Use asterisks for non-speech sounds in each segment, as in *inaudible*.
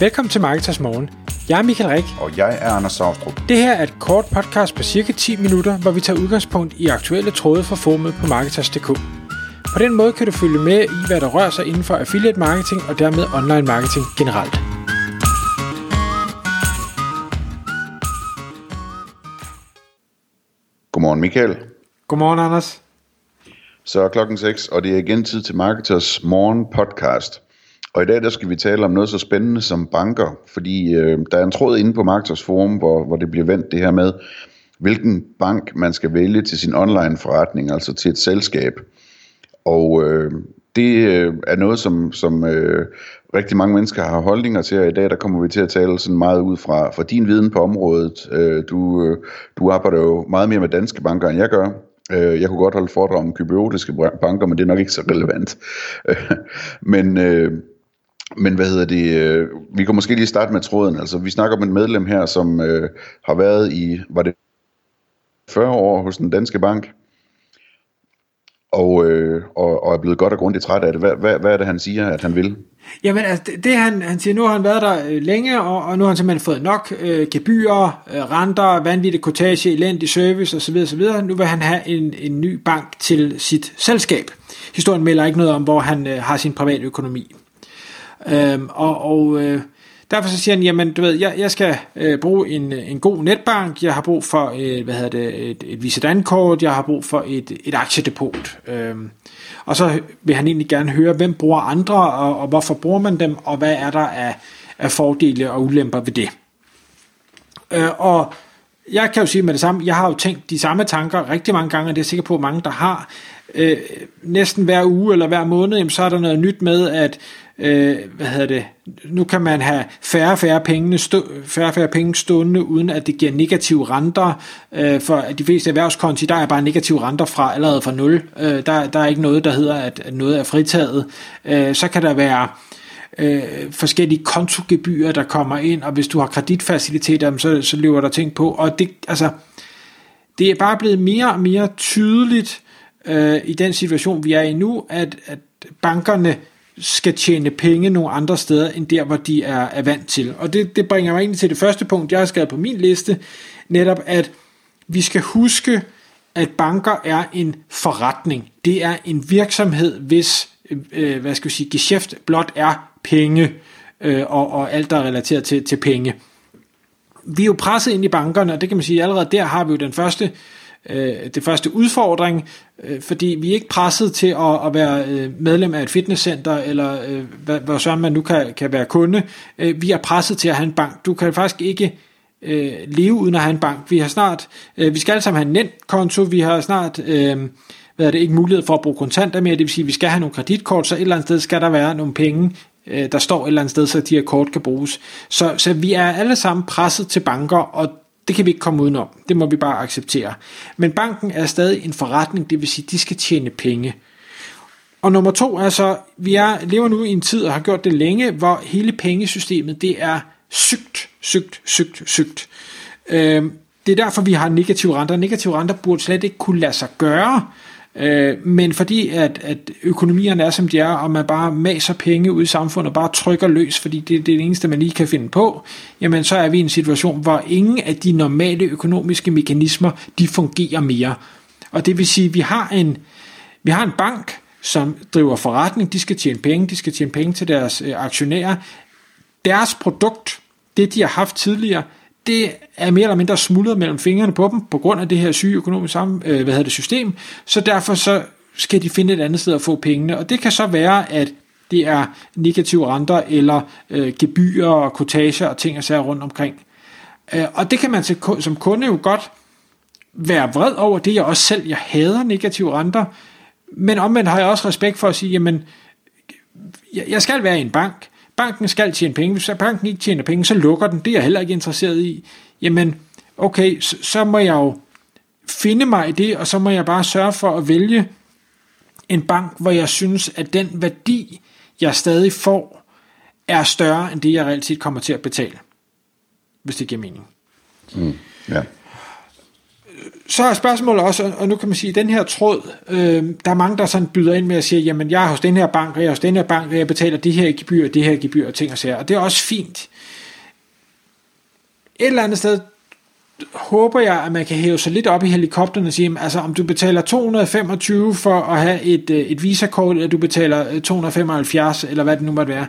Velkommen til Marketers Morgen. Jeg er Michael Rik. Og jeg er Anders Saustrup. Det her er et kort podcast på cirka 10 minutter, hvor vi tager udgangspunkt i aktuelle tråde fra formet på Marketers.dk. På den måde kan du følge med i, hvad der rører sig inden for affiliate marketing og dermed online marketing generelt. Godmorgen Michael. Godmorgen, Anders. Så er klokken 6, og det er igen tid til Marketers Morgen podcast. Og i dag der skal vi tale om noget så spændende som banker, fordi øh, der er en tråd inde på Marketers Forum, hvor, hvor det bliver vendt det her med, hvilken bank man skal vælge til sin online forretning, altså til et selskab. Og øh, det øh, er noget, som, som øh, rigtig mange mennesker har holdninger til, og i dag der kommer vi til at tale sådan meget ud fra, fra din viden på området. Øh, du, øh, du arbejder jo meget mere med danske banker, end jeg gør. Øh, jeg kunne godt holde foredrag om kybiotiske banker, men det er nok ikke så relevant. *laughs* men... Øh, men hvad hedder det, øh, vi kan måske lige starte med tråden. Altså, vi snakker om et medlem her, som øh, har været i, var det 40 år hos den danske bank, og, øh, og, og er blevet godt og grundigt træt af det. Hvad, hvad, hvad er det, han siger, at han vil? Jamen, altså, det, det han, han siger, nu har han været der øh, længe, og, og nu har han simpelthen fået nok øh, gebyrer, øh, renter, vanvittig kortage, elendig service osv. osv. Nu vil han have en, en ny bank til sit selskab. Historien melder ikke noget om, hvor han øh, har sin private økonomi. Øhm, og og øh, derfor så siger han, jamen du ved, jeg, jeg skal øh, bruge en, en god netbank, jeg har brug for øh, hvad hedder det, et, et Visa jeg har brug for et, et aktiedepot. Øhm, og så vil han egentlig gerne høre, hvem bruger andre, og, og hvorfor bruger man dem, og hvad er der af, af fordele og ulemper ved det. Øh, og jeg kan jo sige med det samme, jeg har jo tænkt de samme tanker rigtig mange gange, og det er sikker på, at mange der har. Øh, næsten hver uge eller hver måned, jamen, så er der noget nyt med, at øh, hvad hedder det, nu kan man have færre færre penge, stå, færre færre penge stående, uden at det giver negative renter. Øh, for de fleste erhvervskonti, der er bare negative renter fra allerede fra 0. Øh, der, der er ikke noget, der hedder, at, at noget er fritaget. Øh, så kan der være øh, forskellige kontogebyrer, der kommer ind, og hvis du har kreditfaciliteter, så, så løber der ting på. Og det, altså, det er bare blevet mere og mere tydeligt øh, i den situation, vi er i nu, at, at bankerne skal tjene penge nogle andre steder, end der, hvor de er, er vant til. Og det, det bringer mig ind til det første punkt, jeg har skrevet på min liste, netop at vi skal huske, at banker er en forretning. Det er en virksomhed, hvis øh, øh, hvad skal vi sige, geschæft blot er penge øh, og, og alt, der er relateret til, til penge. Vi er jo presset ind i bankerne, og det kan man sige, allerede der har vi jo den første øh, det første udfordring, øh, fordi vi er ikke presset til at, at være øh, medlem af et fitnesscenter, eller øh, hvad, hvor så man nu kan, kan være kunde. Øh, vi er presset til at have en bank. Du kan faktisk ikke øh, leve uden at have en bank. Vi har snart, øh, vi skal alle sammen have en netkonto, vi har snart... Øh, hvad er det, ikke mulighed for at bruge kontanter mere, det vil sige, at vi skal have nogle kreditkort, så et eller andet sted skal der være nogle penge, øh, der står et eller andet sted, så de her kort kan bruges. Så, så vi er alle sammen presset til banker, og det kan vi ikke komme udenom. Det må vi bare acceptere. Men banken er stadig en forretning, det vil sige, de skal tjene penge. Og nummer to er så, vi er, lever nu i en tid og har gjort det længe, hvor hele pengesystemet, det er sygt, sygt, sygt, sygt. Øh, det er derfor, vi har negative renter. Negative renter burde slet ikke kunne lade sig gøre, Øh, men fordi at, at økonomierne er som de er, og man bare maser penge ud i samfundet og bare trykker løs, fordi det, det er det eneste, man lige kan finde på, jamen så er vi i en situation, hvor ingen af de normale økonomiske mekanismer, de fungerer mere. Og det vil sige, at vi har en, vi har en bank, som driver forretning, de skal tjene penge, de skal tjene penge til deres øh, aktionærer. Deres produkt, det de har haft tidligere, det er mere eller mindre smuldret mellem fingrene på dem, på grund af det her syge økonomiske sammen, øh, hvad hedder det, system, så derfor så skal de finde et andet sted at få pengene, og det kan så være, at det er negative renter, eller øh, gebyrer og kortager og ting og sager rundt omkring. Øh, og det kan man som kunde jo godt være vred over, det er jeg også selv, jeg hader negative renter, men omvendt har jeg også respekt for at sige, jamen, jeg skal være i en bank, banken skal tjene penge. Hvis banken ikke tjener penge, så lukker den. Det er jeg heller ikke interesseret i. Jamen, okay, så, så må jeg jo finde mig i det, og så må jeg bare sørge for at vælge en bank, hvor jeg synes, at den værdi, jeg stadig får, er større end det, jeg reelt set kommer til at betale. Hvis det giver mening. Mm, ja så er spørgsmålet også, og nu kan man sige, at den her tråd, øh, der er mange, der sådan byder ind med at sige, jamen jeg er hos den her bank, og jeg er hos den her bank, og jeg betaler de her gebyr, det her gebyr, og ting og sager, og det er også fint. Et eller andet sted håber jeg, at man kan hæve sig lidt op i helikopteren og sige, altså om du betaler 225 for at have et, øh, et visakort, eller du betaler øh, 275, eller hvad det nu måtte være,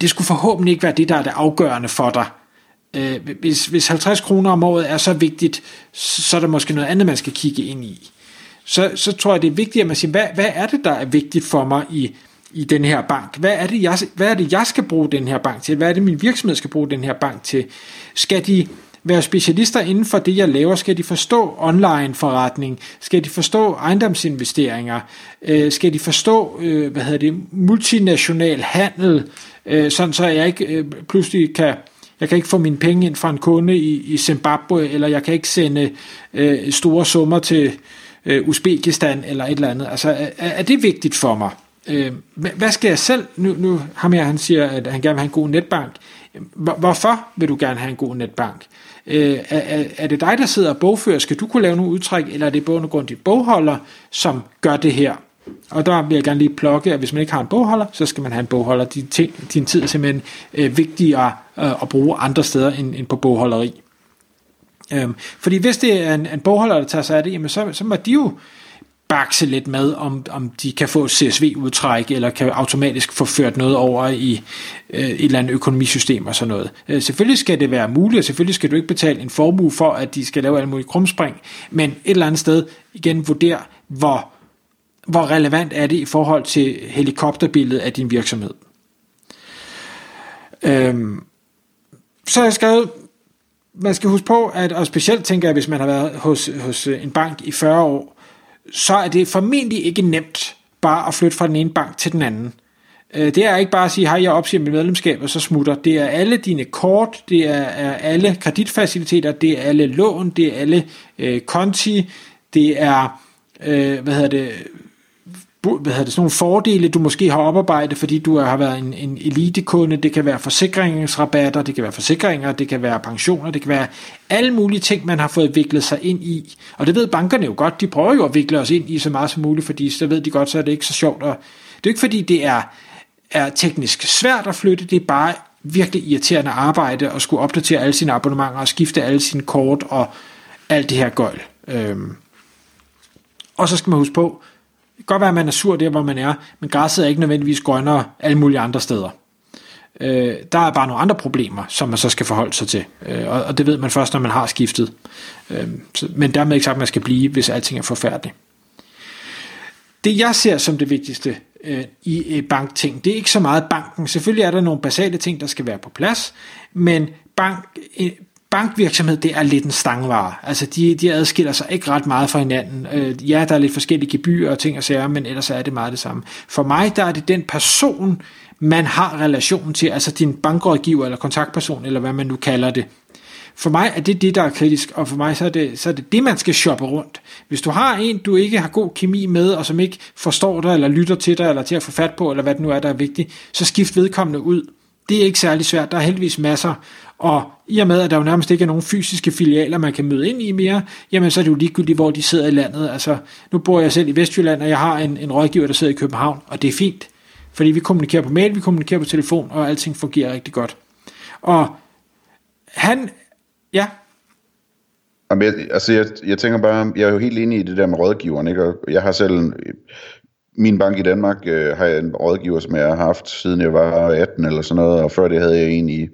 det skulle forhåbentlig ikke være det, der er det afgørende for dig. Øh, hvis, hvis 50 kroner om året er så vigtigt, så er der måske noget andet, man skal kigge ind i. Så, så tror jeg, det er vigtigt, at man siger, hvad, hvad er det, der er vigtigt for mig i, i den her bank? Hvad er, det, jeg, hvad er det, jeg skal bruge den her bank til? Hvad er det, min virksomhed skal bruge den her bank til? Skal de være specialister inden for det, jeg laver? Skal de forstå online forretning? Skal de forstå ejendomsinvesteringer? Øh, skal de forstå øh, hvad hedder det, multinational handel? Øh, sådan så jeg ikke øh, pludselig kan jeg kan ikke få mine penge ind fra en kunde i, i Zimbabwe, eller jeg kan ikke sende øh, store summer til øh, Uzbekistan, eller et eller andet. Altså, er, er det vigtigt for mig? Øh, hvad skal jeg selv? Nu, nu ham her, han siger, at han gerne vil have en god netbank. Hvorfor vil du gerne have en god netbank? Øh, er, er det dig, der sidder og bogfører? Skal du kunne lave nogle udtræk, eller er det både grund dit bogholder, som gør det her? Og der vil jeg gerne lige plukke, at hvis man ikke har en bogholder, så skal man have en bogholder. Din, ting, din tid er simpelthen øh, vigtigere øh, at bruge andre steder end, end på bogholderi. Øhm, fordi hvis det er en, en bogholder, der tager sig af det, jamen så, så må de jo bakse lidt med, om, om de kan få CSV-udtræk, eller kan automatisk få ført noget over i øh, et eller andet økonomisystem og sådan noget. Øh, selvfølgelig skal det være muligt, og selvfølgelig skal du ikke betale en formue for, at de skal lave alle mulige krumspring, men et eller andet sted igen vurdere, hvor hvor relevant er det i forhold til helikopterbilledet af din virksomhed. Øhm, så har jeg skrevet, man skal huske på, at, og specielt tænker jeg, hvis man har været hos, hos øh, en bank i 40 år, så er det formentlig ikke nemt bare at flytte fra den ene bank til den anden. Øh, det er ikke bare at sige, hej, jeg opsiger mit medlemskab, og så smutter. Det er alle dine kort, det er, er alle kreditfaciliteter, det er alle lån, det er alle øh, konti, det er, øh, hvad hedder det, hvad hedder det, sådan nogle fordele, du måske har oparbejdet, fordi du har været en, en elitekunde. Det kan være forsikringsrabatter, det kan være forsikringer, det kan være pensioner, det kan være alle mulige ting, man har fået viklet sig ind i. Og det ved bankerne jo godt. De prøver jo at vikle os ind i så meget som muligt, fordi så ved de godt, så er det ikke så sjovt. Og det er ikke fordi, det er, er teknisk svært at flytte, det er bare virkelig irriterende arbejde at skulle opdatere alle sine abonnementer og skifte alle sine kort og alt det her gøjl. Øhm. Og så skal man huske på, kan godt være, at man er sur der, hvor man er, men græsset er ikke nødvendigvis grønnere alle mulige andre steder. Øh, der er bare nogle andre problemer, som man så skal forholde sig til, øh, og, og det ved man først, når man har skiftet. Øh, så, men dermed ikke sagt, at man skal blive, hvis alting er forfærdeligt. Det jeg ser som det vigtigste øh, i bankting, det er ikke så meget banken. Selvfølgelig er der nogle basale ting, der skal være på plads, men bank, øh, bankvirksomhed, det er lidt en stangvare. Altså, de, de adskiller sig ikke ret meget fra hinanden. Øh, ja, der er lidt forskellige gebyrer og ting og sager, men ellers er det meget det samme. For mig, der er det den person, man har relation til, altså din bankrådgiver eller kontaktperson, eller hvad man nu kalder det. For mig er det det, der er kritisk, og for mig så er det så er det, det, man skal shoppe rundt. Hvis du har en, du ikke har god kemi med, og som ikke forstår dig, eller lytter til dig, eller til at få fat på, eller hvad det nu er, der er vigtigt, så skift vedkommende ud. Det er ikke særlig svært, der er heldigvis masser, og i og med, at der jo nærmest ikke er nogen fysiske filialer, man kan møde ind i mere, jamen så er det jo ligegyldigt, hvor de sidder i landet. Altså, nu bor jeg selv i Vestjylland, og jeg har en, en rådgiver, der sidder i København, og det er fint. Fordi vi kommunikerer på mail, vi kommunikerer på telefon, og alting fungerer rigtig godt. Og han, ja, Jamen, jeg, altså jeg, jeg tænker bare, jeg er jo helt enig i det der med rådgiveren, ikke? og jeg har selv en, min bank i Danmark øh, har jeg en rådgiver, som jeg har haft siden jeg var 18 eller sådan noget, og før det havde jeg en i,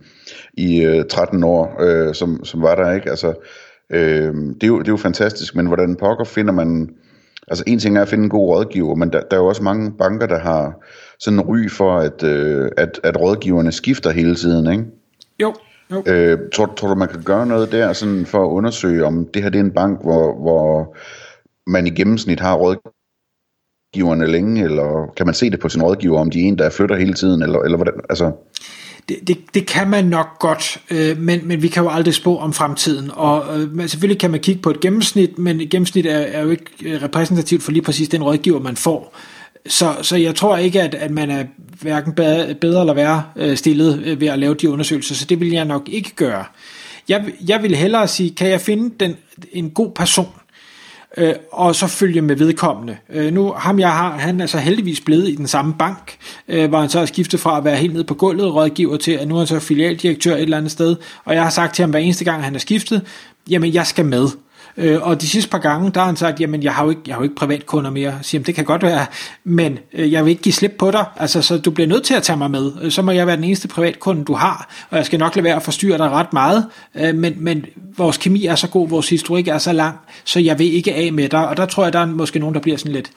i øh, 13 år, øh, som, som var der, ikke? Altså, øh, det, er jo, det er jo fantastisk, men hvordan pokker finder man, altså en ting er at finde en god rådgiver, men der, der er jo også mange banker, der har sådan en ry for, at, øh, at, at rådgiverne skifter hele tiden, ikke? Jo, jo. Øh, tror, tror du, man kan gøre noget der sådan for at undersøge, om det her det er en bank, hvor, hvor man i gennemsnit har rådgiverne længe, eller kan man se det på sin rådgiver, om de er en, der flytter hele tiden, eller, eller hvordan, altså... Det, det, det kan man nok godt, øh, men, men vi kan jo aldrig spå om fremtiden. Og øh, selvfølgelig kan man kigge på et gennemsnit, men et gennemsnit er, er jo ikke øh, repræsentativt for lige præcis den rådgiver, man får. Så, så jeg tror ikke, at, at man er hverken bedre, bedre eller værre øh, stillet øh, ved at lave de undersøgelser, så det vil jeg nok ikke gøre. Jeg, jeg vil hellere sige, kan jeg finde den, en god person, øh, og så følge med vedkommende. Øh, nu ham jeg har, han er så heldigvis blevet i den samme bank, øh, hvor han så er skiftet fra at være helt nede på gulvet rådgiver til, at nu er han så filialdirektør et eller andet sted, og jeg har sagt til ham hver eneste gang, han er skiftet, jamen jeg skal med. Øh, og de sidste par gange, der har han sagt, jamen jeg har jo ikke, jeg har jo ikke privatkunder mere. Jeg siger, det kan godt være, men øh, jeg vil ikke give slip på dig, altså, så du bliver nødt til at tage mig med. Øh, så må jeg være den eneste privatkunde, du har, og jeg skal nok lade være at forstyrre dig ret meget, øh, men, men vores kemi er så god, vores historik er så lang, så jeg vil ikke af med dig, og der tror jeg, der er måske nogen, der bliver sådan lidt,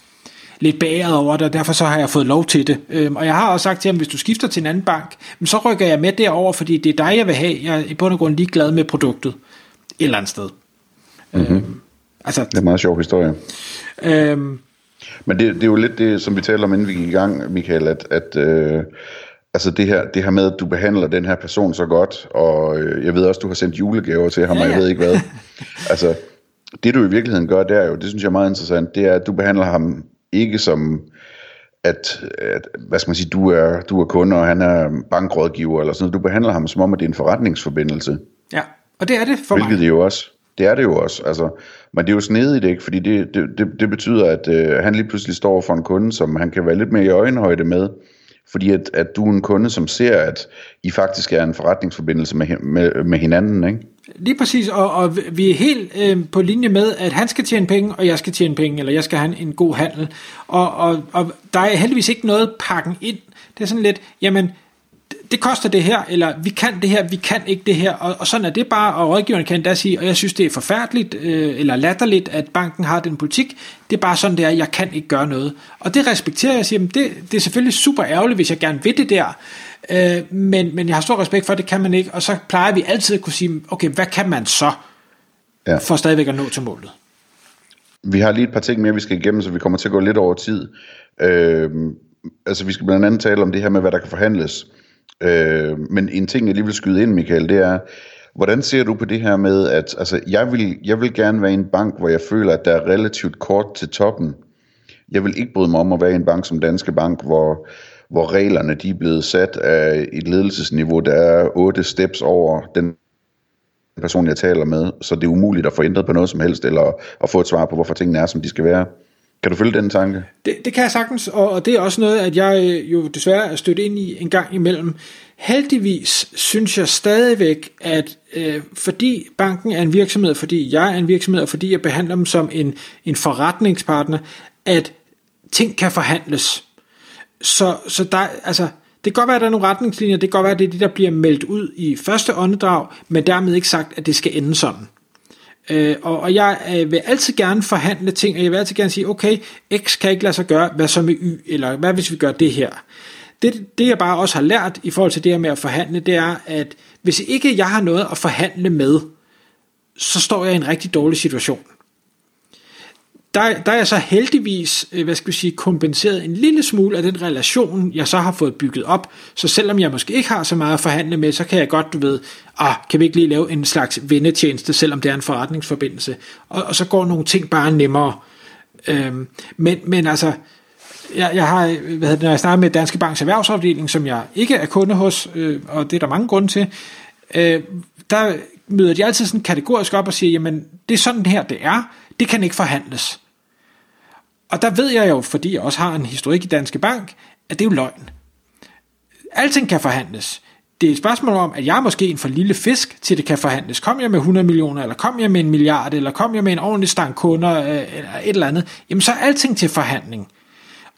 lidt bæret over det, og derfor så har jeg fået lov til det. Øhm, og jeg har også sagt til ham, hvis du skifter til en anden bank, så rykker jeg med derover, fordi det er dig, jeg vil have. Jeg er i bund og grund lige glad med produktet. Et eller andet sted. Mm-hmm. Altså, det er en meget sjov historie. Øhm, Men det, det er jo lidt det, som vi talte om, inden vi gik i gang, Michael, at, at øh, altså det her, det her med, at du behandler den her person så godt, og øh, jeg ved også, du har sendt julegaver til ham, ja, ja. og jeg ved ikke hvad. *laughs* altså, det du i virkeligheden gør der jo, det synes jeg er meget interessant, det er, at du behandler ham ikke som, at, at hvad skal man sige, du er, du er kunde, og han er bankrådgiver, eller sådan noget. Du behandler ham som om, at det er en forretningsforbindelse. Ja, og det er det for Hvilket mig. det jo også. Det er det jo også, altså, men det er jo snedigt, ikke? Fordi det, det, det, det betyder, at øh, han lige pludselig står for en kunde, som han kan være lidt mere i øjenhøjde med, fordi at, at du er en kunde, som ser, at I faktisk er en forretningsforbindelse med, med, med hinanden, ikke? Lige præcis, og, og vi er helt øh, på linje med, at han skal tjene penge, og jeg skal tjene penge, eller jeg skal have en god handel. Og, og, og der er heldigvis ikke noget pakken ind. Det er sådan lidt, jamen, det koster det her, eller vi kan det her, vi kan ikke det her, og, og sådan er det bare, og rådgiveren kan da sige, og jeg synes det er forfærdeligt, øh, eller latterligt, at banken har den politik, det er bare sådan det er, jeg kan ikke gøre noget. Og det respekterer jeg, og siger, det, det er selvfølgelig super ærgerligt, hvis jeg gerne vil det der, øh, men, men jeg har stor respekt for, at det kan man ikke, og så plejer vi altid at kunne sige, okay, hvad kan man så, ja. for stadigvæk at nå til målet? Vi har lige et par ting mere, vi skal igennem, så vi kommer til at gå lidt over tid. Øh, altså vi skal blandt andet tale om det her med, hvad der kan forhandles. Øh, men en ting, jeg lige vil skyde ind, Michael, det er, hvordan ser du på det her med, at altså, jeg, vil, jeg vil gerne være i en bank, hvor jeg føler, at der er relativt kort til toppen. Jeg vil ikke bryde mig om at være i en bank som Danske Bank, hvor, hvor reglerne de er blevet sat af et ledelsesniveau, der er otte steps over den person, jeg taler med, så det er umuligt at få ændret på noget som helst, eller at få et svar på, hvorfor tingene er, som de skal være. Kan du følge den tanke? Det, det kan jeg sagtens, og, og det er også noget, at jeg øh, jo desværre er stødt ind i en gang imellem. Heldigvis synes jeg stadigvæk, at øh, fordi banken er en virksomhed, fordi jeg er en virksomhed, og fordi jeg behandler dem som en, en forretningspartner, at ting kan forhandles. Så, så der, altså, det kan godt være, at der er nogle retningslinjer, det kan godt være, at det er det, der bliver meldt ud i første åndedrag, men dermed ikke sagt, at det skal ende sådan. Øh, og, og jeg øh, vil altid gerne forhandle ting, og jeg vil altid gerne sige, okay, X kan ikke lade sig gøre, hvad så med Y, eller hvad hvis vi gør det her? Det, det jeg bare også har lært i forhold til det her med at forhandle, det er, at hvis ikke jeg har noget at forhandle med, så står jeg i en rigtig dårlig situation der, der er jeg så heldigvis, øh, hvad skal vi sige, kompenseret en lille smule af den relation, jeg så har fået bygget op. Så selvom jeg måske ikke har så meget at forhandle med, så kan jeg godt, du ved, ah, kan vi ikke lige lave en slags vendetjeneste, selvom det er en forretningsforbindelse. Og, og så går nogle ting bare nemmere. Øhm, men, men altså, jeg, jeg har, hvad hedder når jeg snakker med Danske Banks erhvervsafdeling, som jeg ikke er kunde hos, øh, og det er der mange grunde til, øh, der møder de altid sådan kategorisk op og siger, jamen, det er sådan her, det er, det kan ikke forhandles. Og der ved jeg jo, fordi jeg også har en historik i Danske Bank, at det er jo løgn. Alting kan forhandles. Det er et spørgsmål om, at jeg er måske en for lille fisk, til det kan forhandles. Kom jeg med 100 millioner, eller kom jeg med en milliard, eller kom jeg med en ordentlig stang kunder, øh, eller et eller andet, jamen så er alting til forhandling.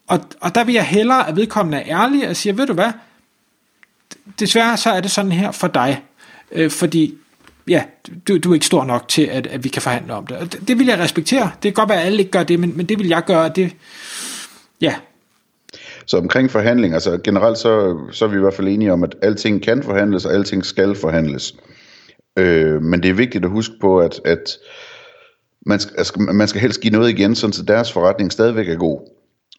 Og, og der vil jeg hellere, at vedkommende er ærlig og siger, ved du hvad, desværre så er det sådan her for dig. Øh, fordi ja, du, du er ikke stor nok til, at, at vi kan forhandle om det. Og det, det vil jeg respektere. Det kan godt være, at alle ikke gør det, men, men det vil jeg gøre. Det, ja. Så omkring forhandlinger, altså generelt så, så er vi i hvert fald enige om, at alting kan forhandles, og alting skal forhandles. Øh, men det er vigtigt at huske på, at, at man, skal, altså, man skal helst give noget igen, så deres forretning stadigvæk er god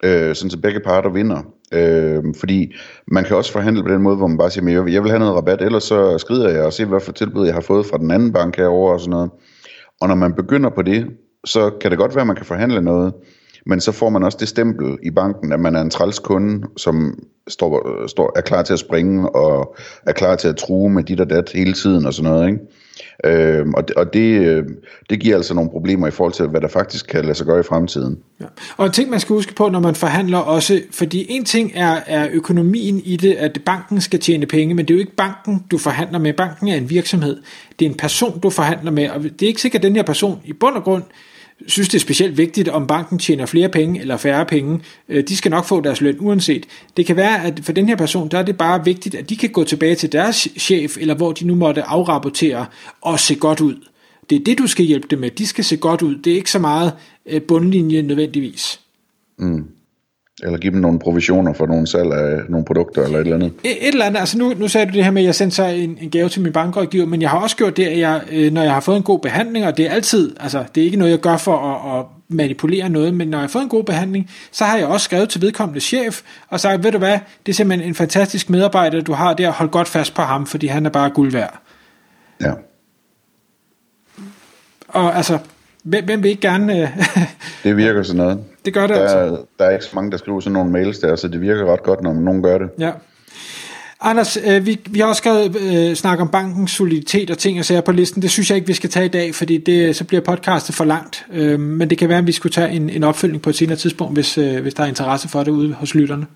øh, sådan så begge parter vinder. Øh, fordi man kan også forhandle på den måde, hvor man bare siger, jeg vil have noget rabat, ellers så skrider jeg og ser, hvad for tilbud jeg har fået fra den anden bank herover og sådan noget. Og når man begynder på det, så kan det godt være, at man kan forhandle noget, men så får man også det stempel i banken, at man er en træls kunde, som står, står, er klar til at springe og er klar til at true med dit og dat hele tiden og sådan noget. Ikke? Øh, og det, og det, øh, det giver altså nogle problemer i forhold til, hvad der faktisk kan lade sig gøre i fremtiden. Ja. Og en ting, man skal huske på, når man forhandler også, fordi en ting er, er økonomien i det, at banken skal tjene penge, men det er jo ikke banken, du forhandler med. Banken er en virksomhed. Det er en person, du forhandler med, og det er ikke sikkert, at den her person i bund og grund synes, det er specielt vigtigt, om banken tjener flere penge eller færre penge. Øh, de skal nok få deres løn uanset. Det kan være, at for den her person, der er det bare vigtigt, at de kan gå tilbage til deres chef, eller hvor de nu måtte afrapportere, og se godt ud. Det er det, du skal hjælpe dem med. De skal se godt ud. Det er ikke så meget øh, bundlinje nødvendigvis. Mm. Eller give dem nogle provisioner for nogle salg af nogle produkter eller et eller andet. Et, et eller andet. Altså nu, nu sagde du det her med, at jeg sendte så en, en gave til min bankrådgiver, men jeg har også gjort det, at jeg, øh, når jeg har fået en god behandling, og det er altid, altså det er ikke noget, jeg gør for at, at manipulere noget, men når jeg har fået en god behandling, så har jeg også skrevet til vedkommende chef, og sagt, ved du hvad, det er simpelthen en fantastisk medarbejder, du har der, hold godt fast på ham, fordi han er bare guld værd. Ja. Og altså, hvem, hvem vil ikke gerne... Øh, *laughs* det virker sådan noget. Det gør det der, altså. Der er ikke så mange, der skriver sådan nogle mails der, så det virker ret godt, når nogen gør det. Ja. Anders, øh, vi, vi har også skrevet øh, snak om bankens soliditet og ting og sager på listen. Det synes jeg ikke, vi skal tage i dag, fordi det, så bliver podcastet for langt. Øh, men det kan være, at vi skulle tage en, en opfølgning på et senere tidspunkt, hvis, øh, hvis der er interesse for det ude hos lytterne.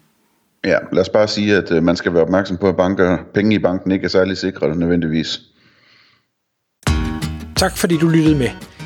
Ja, lad os bare sige, at øh, man skal være opmærksom på, at banker, penge i banken ikke er særlig sikre nødvendigvis. Tak fordi du lyttede med.